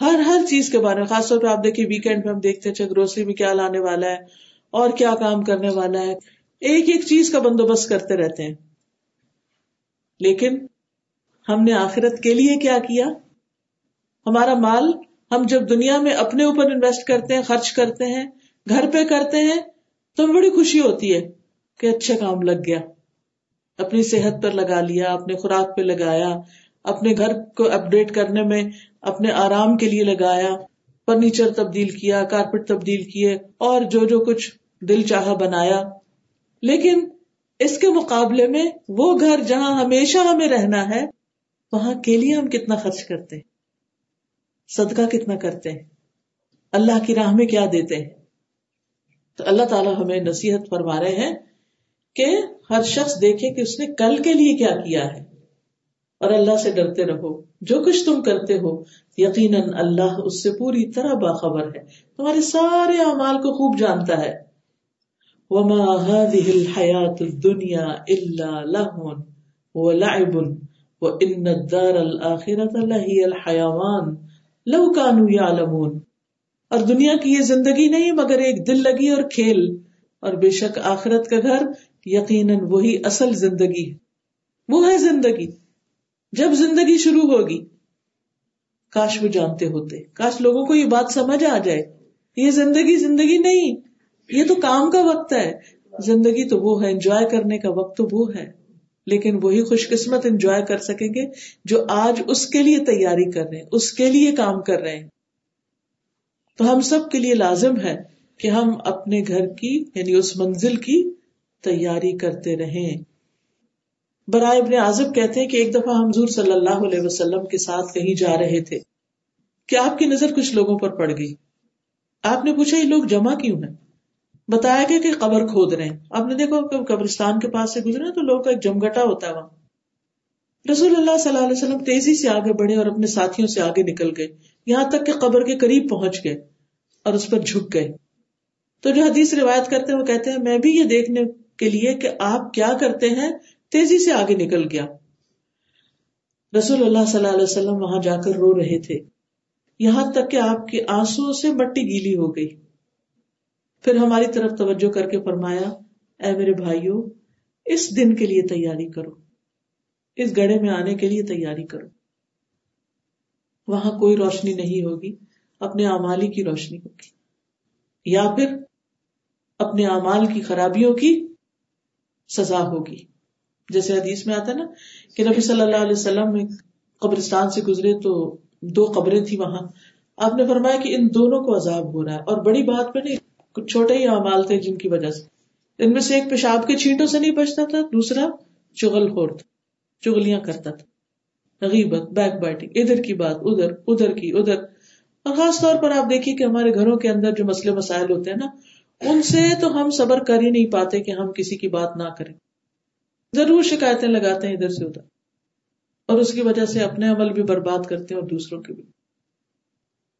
Speaker 1: ہر ہر چیز کے بارے میں، خاص طور پہ آپ دیکھیے ویکینڈ میں ہم دیکھتے ہیں گروسری میں کیا لانے والا ہے، اور کیا کام کرنے والا ہے۔ ایک ایک چیز کا بندوبست کرتے رہتے ہیں۔ لیکن ہم نے آخرت کے لیے کیا کیا؟ ہمارا مال ہم جب دنیا میں اپنے اوپر انویسٹ کرتے ہیں، خرچ کرتے ہیں، گھر پہ کرتے ہیں، تو ہمیں بڑی خوشی ہوتی ہے کہ اچھا کام لگ گیا۔ اپنی صحت پر لگا لیا، اپنے خوراک پہ لگایا، اپنے گھر کو اپڈیٹ کرنے میں اپنے آرام کے لیے لگایا، فرنیچر تبدیل کیا کارپیٹ تبدیل کیے، اور جو جو کچھ دل چاہا بنایا۔ لیکن اس کے مقابلے میں وہ گھر جہاں ہمیشہ ہمیں رہنا ہے وہاں کے لیے ہم کتنا خرچ کرتے ہیں؟ صدقہ کتنا کرتے ہیں؟ اللہ کی راہ میں کیا دیتے ہیں؟ تو اللہ تعالیٰ ہمیں نصیحت فرما رہے ہیں کہ ہر شخص دیکھے کہ اس نے کل کے لیے کیا کیا ہے۔ اور اللہ سے ڈرتے رہو۔ جو کچھ تم کرتے ہو، یقیناً اللہ اس سے پوری طرح باخبر ہے۔ تمہارے سارے اعمال کو خوب جانتا ہے۔ وما هذه الحياة الدنيا إلا لهو ولعب وإن الدار الآخرة لهي الحيوان لو كانوا يعلمون۔ اور دنیا کی یہ زندگی نہیں، مگر ایک دل لگی اور کھیل۔ اور بے شک آخرت کا گھر یقیناً وہی اصل زندگی ہے۔ وہ ہے زندگی۔ جب زندگی شروع ہوگی، کاش وہ جانتے ہوتے، کاش لوگوں کو یہ بات سمجھ آ جائے۔ یہ زندگی زندگی نہیں، یہ تو کام کا وقت ہے۔ زندگی تو وہ ہے، انجوائے کرنے کا وقت تو وہ ہے۔ لیکن وہی خوش قسمت انجوائے کر سکیں گے جو آج اس کے لیے تیاری کر رہے ہیں، اس کے لیے کام کر رہے ہیں۔ تو ہم سب کے لیے لازم ہے کہ ہم اپنے گھر کی یعنی اس منزل کی تیاری کرتے رہیں۔ برائے ابن آزب کہتے ہیں کہ ایک دفعہ ہم حضور صلی اللہ علیہ وسلم کے ساتھ کہیں جا رہے تھے کہ آپ کی نظر کچھ لوگوں پر پڑ گئی۔ آپ نے پوچھا، یہ لوگ جمع کیوں ہیں؟ بتایا گیا کہ قبر کھود رہے ہیں۔ آپ نے دیکھو کہ قبرستان کے پاس سے گزرے تو لوگ کا ایک جمگٹا ہوتا ہے وہاں۔ رسول اللہ صلی اللہ علیہ وسلم تیزی سے آگے بڑھے اور اپنے ساتھیوں سے آگے نکل گئے۔ یہاں تک کہ قبر کے قریب پہنچ گئے اور اس پر جھک گئے۔ تو جو حدیث روایت کرتے ہیں وہ کہتے ہیں، میں بھی یہ دیکھنے کے لیے کہ آپ کیا کرتے ہیں، تیزی سے آگے نکل گیا۔ رسول اللہ صلی اللہ علیہ وسلم وہاں جا کر رو رہے تھے۔ یہاں تک کہ آپ کے آنسو سے مٹی گیلی ہو گئی۔ پھر ہماری طرف توجہ کر کے فرمایا، اے میرے بھائیوں اس دن کے لیے تیاری کرو۔ اس گڑے میں آنے کے لیے تیاری کرو۔ وہاں کوئی روشنی نہیں ہوگی، اپنے امالی کی روشنی ہوگی۔ یا پھر اپنے امال کی خرابیوں کی سزا ہوگی۔ جیسے حدیث میں آتا ہے نا کہ نبی صلی اللہ علیہ وسلم میں قبرستان سے گزرے تو دو قبریں تھی وہاں۔ آپ نے فرمایا کہ ان دونوں کو عذاب ہو رہا ہے اور بڑی بات پہ نہیں۔ کچھ چھوٹے ہی اعمال تھے جن کی وجہ سے۔ ان میں سے ایک پیشاب کے چھینٹوں سے نہیں بچتا تھا، دوسرا چغل خور تھا، چغلیاں کرتا تھا۔ غیبت بیک بائٹنگ ادھر کی بات، ادھر ادھر کی، ادھر۔ اور خاص طور پر آپ دیکھیے کہ ہمارے گھروں کے اندر جو مسئلے مسائل ہوتے ہیں نا، ان سے تو ہم صبر کر ہی نہیں پاتے کہ ہم کسی کی بات نہ کریں۔ ضرور شکایتیں لگاتے ہیں ادھر سے ادھر۔ اور اس کی وجہ سے اپنے عمل بھی برباد کرتے ہیں اور دوسروں کے بھی۔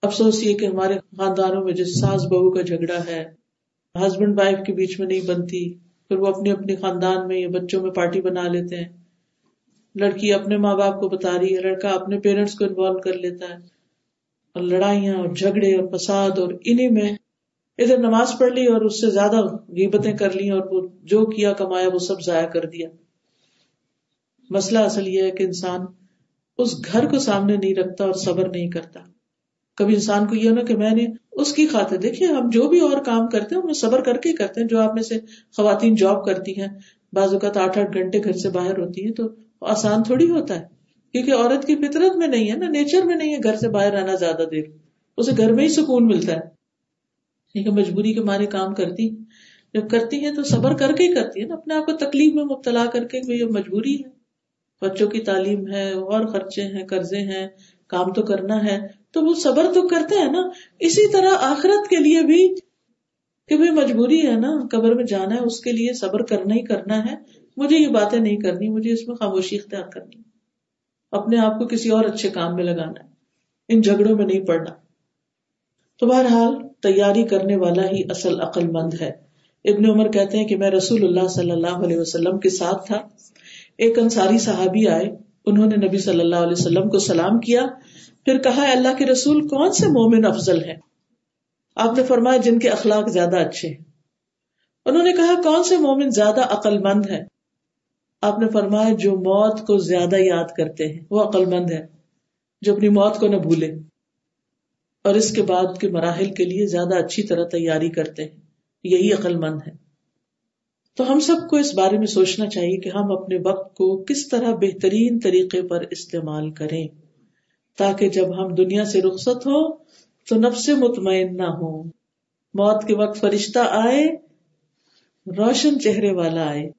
Speaker 1: افسوس یہ کہ ہمارے خاندانوں میں جس ساس بہو کا جھگڑا ہے ہسبینڈ وائف کے بیچ میں نہیں بنتی، پھر وہ اپنے اپنے خاندان میں یا بچوں میں پارٹی بنا لیتے ہیں۔ لڑکی اپنے ماں باپ کو بتا رہی ہے، لڑکا اپنے پیرنٹس کو انوالو کر لیتا ہے۔ اور لڑائیاں اور جھگڑے اور فساد اور انہیں میں ادھر نماز پڑھ لی اور اس سے زیادہ غیبتیں کر لی اور وہ جو کیا کمایا وہ سب ضائع کر دیا۔ مسئلہ اصل یہ ہے کہ انسان اس گھر کو سامنے نہیں رکھتا اور صبر نہیں کرتا۔ کبھی انسان کو یہ نا کہ میں نے اس کی خاطر دیکھیے، ہم جو بھی اور کام کرتے ہیں صبر کر کے کرتے ہیں، جو آپ میں سے خواتین جاب کرتی ہیں، بعض اوقات آٹھ آٹھ گھنٹے گھر سے باہر ہوتی ہے تو آسان تھوڑی ہوتا ہے، کیونکہ عورت کی فطرت میں نہیں ہے نا، نیچر میں نہیں ہے گھر سے باہر رہنا زیادہ دیر، اسے گھر میں ہی سکون ملتا ہے۔ لیکن مجبوری کے مارے کام کرتی جب کرتی ہے تو صبر کر کے ہی کرتی ہے نا، اپنے آپ کو تکلیف میں مبتلا کر کے یہ مجبوری ہے۔ بچوں کی تعلیم ہے، اور خرچے ہیں، قرضے ہیں، کام تو کرنا ہے تو وہ صبر تو کرتے ہیں نا۔ اسی طرح آخرت کے لیے بھی کہ بھائی مجبوری ہے نا، قبر میں جانا ہے، اس کے لیے صبر کرنا ہی کرنا ہے۔ مجھے یہ باتیں نہیں کرنی، مجھے اس میں خاموشی اختیار کرنی۔ اپنے آپ کو کسی اور اچھے کام میں لگانا ہے، ان جھگڑوں میں نہیں پڑنا۔ تو بہرحال تیاری کرنے والا ہی اصل عقل مند ہے۔ ابن عمر کہتے ہیں کہ میں رسول اللہ صلی اللہ علیہ وسلم کے ساتھ تھا۔ ایک انصاری صحابی آئے، انہوں نے نبی صلی اللہ علیہ وسلم کو سلام کیا۔ پھر کہا اللہ کے رسول، کون سے مومن افضل ہے آپ نے فرمایا، جن کے اخلاق زیادہ اچھے ہیں۔ انہوں نے کہا، کون سے مومن زیادہ عقل مند ہے آپ نے فرمایا، جو موت کو زیادہ یاد کرتے ہیں۔ وہ عقل مند ہے جو اپنی موت کو نہ بھولے۔ اور اس کے بعد کے مراحل کے لیے زیادہ اچھی طرح تیاری کرتے ہیں۔ یہی عقل مند ہے تو ہم سب کو اس بارے میں سوچنا چاہیے کہ ہم اپنے وقت کو کس طرح بہترین طریقے پر استعمال کریں۔ تاکہ جب ہم دنیا سے رخصت ہو تو نب سے مطمئن نہ ہو۔ موت کے وقت فرشتہ آئے، روشن چہرے والا آئے،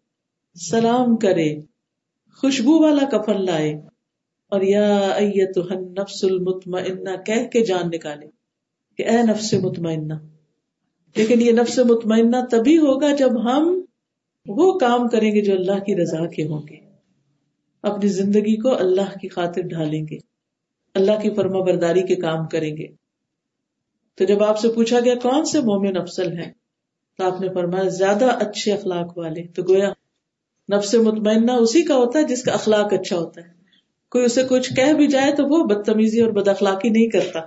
Speaker 1: سلام کرے، خوشبو والا کفن لائے اور یا نفس المطمئنہ کہہ کے جان نکالے کہ اے نفس مطمئنہ۔ لیکن یہ نفس مطمئنہ تبھی ہوگا جب ہم وہ کام کریں گے جو اللہ کی رضا کے ہوں گے۔ اپنی زندگی کو اللہ کی خاطر ڈھالیں گے۔ اللہ کی فرما برداری کے کام کریں گے۔ تو جب آپ سے پوچھا گیا، کون سے مومن افسل ہیں؟ تو آپ نے فرمایا، زیادہ اچھے اخلاق والے۔ تو گویا نفس مطمئنہ اسی کا ہوتا ہے جس کا اخلاق اچھا ہوتا ہے۔ کوئی اسے کچھ کہہ بھی جائے تو وہ بدتمیزی اور بد اخلاقی نہیں کرتا۔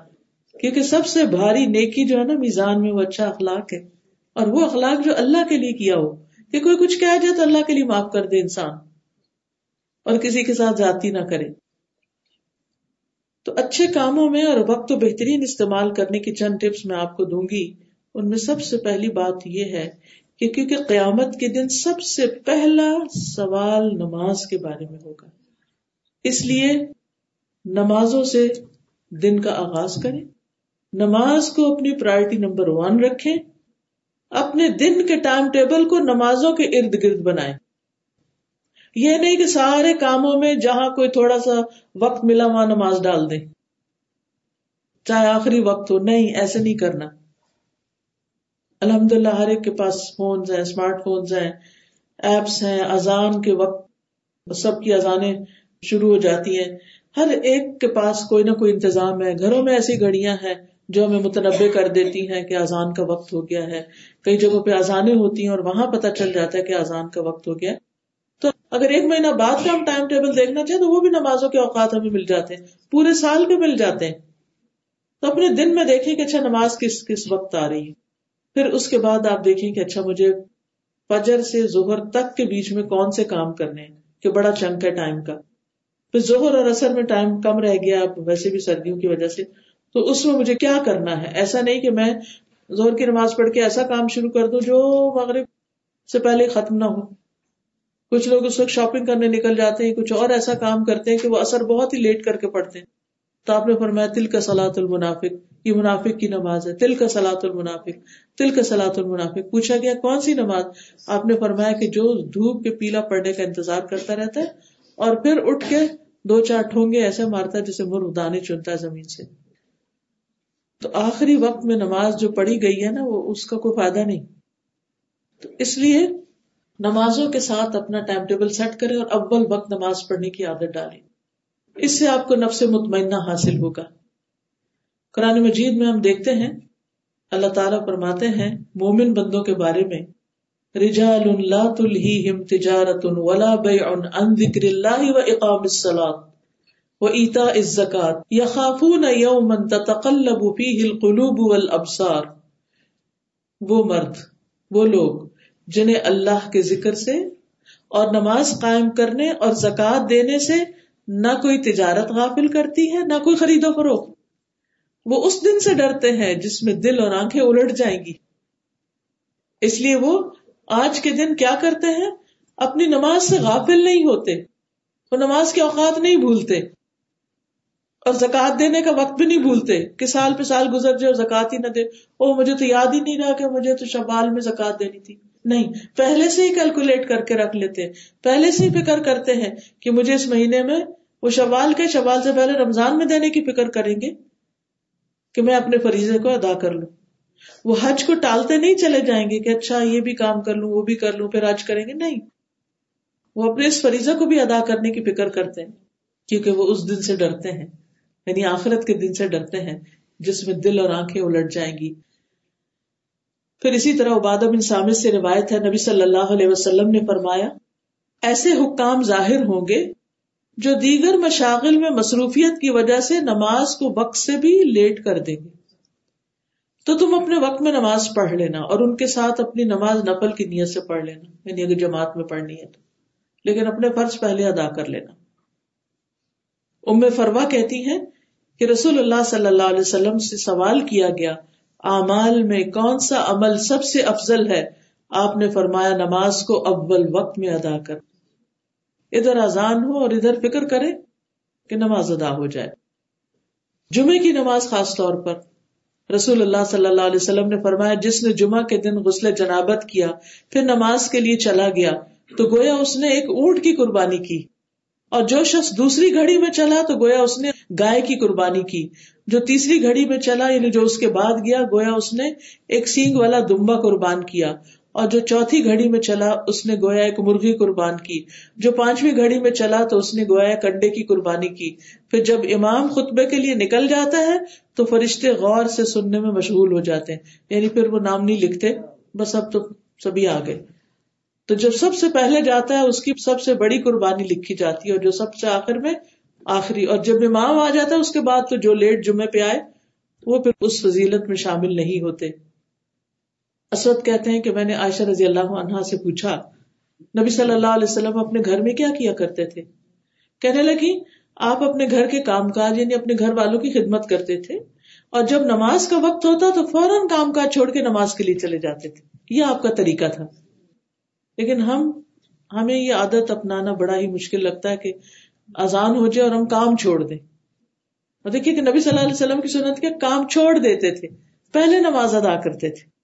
Speaker 1: کیونکہ سب سے بھاری نیکی جو ہے نا، میزان میں وہ اچھا اخلاق ہے۔ اور وہ اخلاق جو اللہ کے لیے کیا ہو، کہ کوئی کچھ کہہ جائے تو اللہ کے لیے معاف کر دے انسان۔ اور کسی کے ساتھ جاتی نہ کرے۔ تو اچھے کاموں میں اور وقت بہترین استعمال کرنے کی چند ٹپس میں آپ کو دوں گی۔ ان میں سب سے پہلی بات یہ ہے کہ کیونکہ قیامت کے دن سب سے پہلا سوال نماز کے بارے میں ہوگا۔ اس لیے نمازوں سے دن کا آغاز کریں۔ نماز کو اپنی پرائرٹی نمبر ون رکھیں۔ اپنے دن کے ٹائم ٹیبل کو نمازوں کے ارد گرد بنائیں۔ یہ نہیں کہ سارے کاموں میں جہاں کوئی تھوڑا سا وقت ملا وہاں نماز ڈال دیں۔ چاہے آخری وقت ہو، نہیں، ایسے نہیں کرنا۔ الحمد للہ ہر ایک کے پاس فونز ہیں اسمارٹ فونز ہیں ایپس ہیں، اذان کے وقت سب کی اذانیں شروع ہو جاتی ہیں۔ ہر ایک کے پاس کوئی نہ کوئی انتظام ہے۔ گھروں میں ایسی گھڑیاں ہیں جو ہمیں متنوع کر دیتی ہیں کہ اذان کا وقت ہو گیا ہے۔ کئی جگہوں پہ اذانیں ہوتی ہیں اور وہاں پتہ چل جاتا ہے کہ اذان کا وقت ہو گیا ہے۔ تو اگر ایک مہینہ بعد کا ہم ٹائم ٹیبل دیکھنا چاہیں تو وہ بھی نمازوں کے اوقات ہمیں مل جاتے ہیں۔ پورے سال کے مل جاتے ہیں۔ تو اپنے دن میں دیکھیں کہ اچھا نماز کس کس وقت آ رہی ہے۔ پھر اس کے بعد آپ دیکھیں کہ اچھا مجھے فجر سے ظہر تک کے بیچ میں کون سے کام کرنے ہیں کہ بڑا چنک ہے ٹائم کا۔ پھر ظہر اور اثر میں ٹائم کم رہ گیا ویسے بھی سردیوں کی وجہ سے۔ تو اس میں مجھے کیا کرنا ہے؟ ایسا نہیں کہ میں زہر کی نماز پڑھ کے ایسا کام شروع کر دوں جو مغرب سے پہلے ختم نہ ہو۔ کچھ لوگ اس وقت شاپنگ کرنے نکل جاتے ہیں، کچھ اور ایسا کام کرتے ہیں کہ وہ اثر بہت ہی لیٹ کر کے پڑھتے ہیں۔ تو آپ نے فرمایا تل کا سلاۃ المنافق، یہ منافق کی نماز ہے۔ تل کا سلاۃ المنافق تل کا سلاۃ المنافق، پوچھا گیا، کون سی نماز؟ آپ نے فرمایا کہ جو دھوپ کے پیلا پڑنے کا انتظار کرتا رہتا ہے اور پھر اٹھ کے دو چار ٹھونگے ایسے مارتا ہے جسے مرغ دانے چنتا ہے زمین سے۔ تو آخری وقت میں نماز جو پڑھی گئی ہے نا، وہ اس کا کوئی فائدہ نہیں۔ تو اس لیے نمازوں کے ساتھ اپنا ٹائم ٹیبل سیٹ کرے اور اول وقت نماز پڑھنے کی عادت ڈالیں۔ اس سے آپ کو نفس مطمئنہ حاصل ہوگا۔ قرآن مجید میں ہم دیکھتے ہیں، اللہ تعالیٰ فرماتے ہیں، مومن بندوں کے بارے میں، رجال لا تلہیہم تجارت ولا بیع عن ذکر اللہ و اقام الصلاة و ایتاء الزکاة یخافون یوما تتقلب فیہ القلوب والابصار۔ وہ مرد، وہ لوگ جنہیں اللہ کے ذکر سے اور نماز قائم کرنے اور زکات دینے سے نہ کوئی تجارت غافل کرتی ہے، نہ کوئی خرید و فروخت۔ وہ اس دن سے ڈرتے ہیں جس میں دل اور آنکھیں الٹ جائیں گی۔ اس لیے وہ آج کے دن کیا کرتے ہیں؟ اپنی نماز سے غافل نہیں ہوتے، وہ نماز کے اوقات نہیں بھولتے اور زکات دینے کا وقت بھی نہیں بھولتے کہ سال پہ سال گزر جائے اور زکات ہی نہ دے۔ او مجھے تو یاد ہی نہیں رہا کہ مجھے تو شبال میں زکات دینی تھی۔ نہیں، پہلے سے ہی کیلکولیٹ کر کے رکھ لیتے پہلے سے ہی فکر کرتے ہیں کہ مجھے اس مہینے میں وہ شوال کے شوال سے پہلے رمضان میں دینے کی فکر کریں گے کہ میں اپنے فریضے کو ادا کر لوں۔ وہ حج کو ٹالتے نہیں چلے جائیں گے کہ اچھا یہ بھی کام کر لوں، وہ بھی کر لوں، پھر حج کریں گے۔ نہیں، وہ اپنے اس فریضے کو بھی ادا کرنے کی فکر کرتے ہیں، کیونکہ وہ اس دن سے ڈرتے ہیں یعنی آخرت کے دن سے ڈرتے ہیں، جس میں دل اور آنکھیں الٹ جائیں گی۔ پھر اسی طرح عبادہ بن سامد سے روایت ہے، نبی صلی اللہ علیہ وسلم نے فرمایا، ایسے حکام ظاہر ہوں گے جو دیگر مشاغل میں مصروفیت کی وجہ سے نماز کو وقت سے بھی لیٹ کر دیں گے۔ تو تم اپنے وقت میں نماز پڑھ لینا اور ان کے ساتھ اپنی نماز نفل کی نیت سے پڑھ لینا یعنی اگر جماعت میں پڑھنی ہے تو۔ لیکن اپنے فرض پہلے ادا کر لینا۔ ام فروا کہتی ہیں کہ رسول اللہ صلی اللہ علیہ وسلم سے سوال کیا گیا اعمال میں کون سا عمل سب سے افضل ہے؟ آپ نے فرمایا نماز کو اول وقت میں ادا کر۔ ادھر آزان ہو اور ادھر فکر کرے کہ نماز ادا ہو جائے۔ جمعے کی نماز خاص طور پر۔ رسول اللہ صلی اللہ علیہ وسلم نے فرمایا، جس نے جمعہ کے دن غسل جنابت کیا، پھر نماز کے لیے چلا گیا، تو گویا اس نے ایک اونٹ کی قربانی کی۔ اور جو شخص دوسری گھڑی میں چلا، تو گویا اس نے گائے کی قربانی کی۔ جو تیسری گھڑی میں چلا یعنی جو اس کے بعد گیا، گویا اس نے ایک سینگ والا دمبا قربان کیا۔ اور جو چوتھی گھڑی میں چلا، اس نے گویا ایک مرغی قربان کی۔ جو پانچویں گھڑی میں چلا، تو اس نے گویا کنڈے کی قربانی کی۔ پھر جب امام خطبے کے لیے نکل جاتا ہے، تو فرشتے غور سے سننے میں مشغول ہو جاتے ہیں۔ یعنی پھر وہ نام نہیں لکھتے، بس اب تو سبھی آ گئے۔ تو جب سب سے پہلے جاتا ہے، اس کی سب سے بڑی قربانی لکھی جاتی ہے، اور جو سب سے آخر میں آخری۔ اور جب امام آ جاتا ہے، اس کے بعد تو جو لیٹ جمعے پہ آئے، وہ پھر اس فضیلت میں شامل نہیں ہوتے۔ اسود کہتے ہیں کہ میں نے عائشہ رضی اللہ عنہا سے پوچھا، نبی صلی اللہ علیہ وسلم اپنے گھر میں کیا کیا کرتے تھے؟ کہنے لگی، آپ اپنے گھر کے کام کاج یعنی اپنے گھر والوں کی خدمت کرتے تھے۔ اور جب نماز کا وقت ہوتا تو فوراً کام کاج چھوڑ کے نماز کے لیے چلے جاتے تھے۔ یہ آپ کا طریقہ تھا۔ لیکن ہم، ہمیں یہ عادت اپنانا بڑا ہی مشکل لگتا ہے کہ آزان ہو جائے اور ہم کام چھوڑ دیں۔ اور دیکھیے کہ نبی صلی اللہ علیہ وسلم کی سنت کے کام چھوڑ دیتے تھے۔ پہلے نماز ادا کرتے تھے۔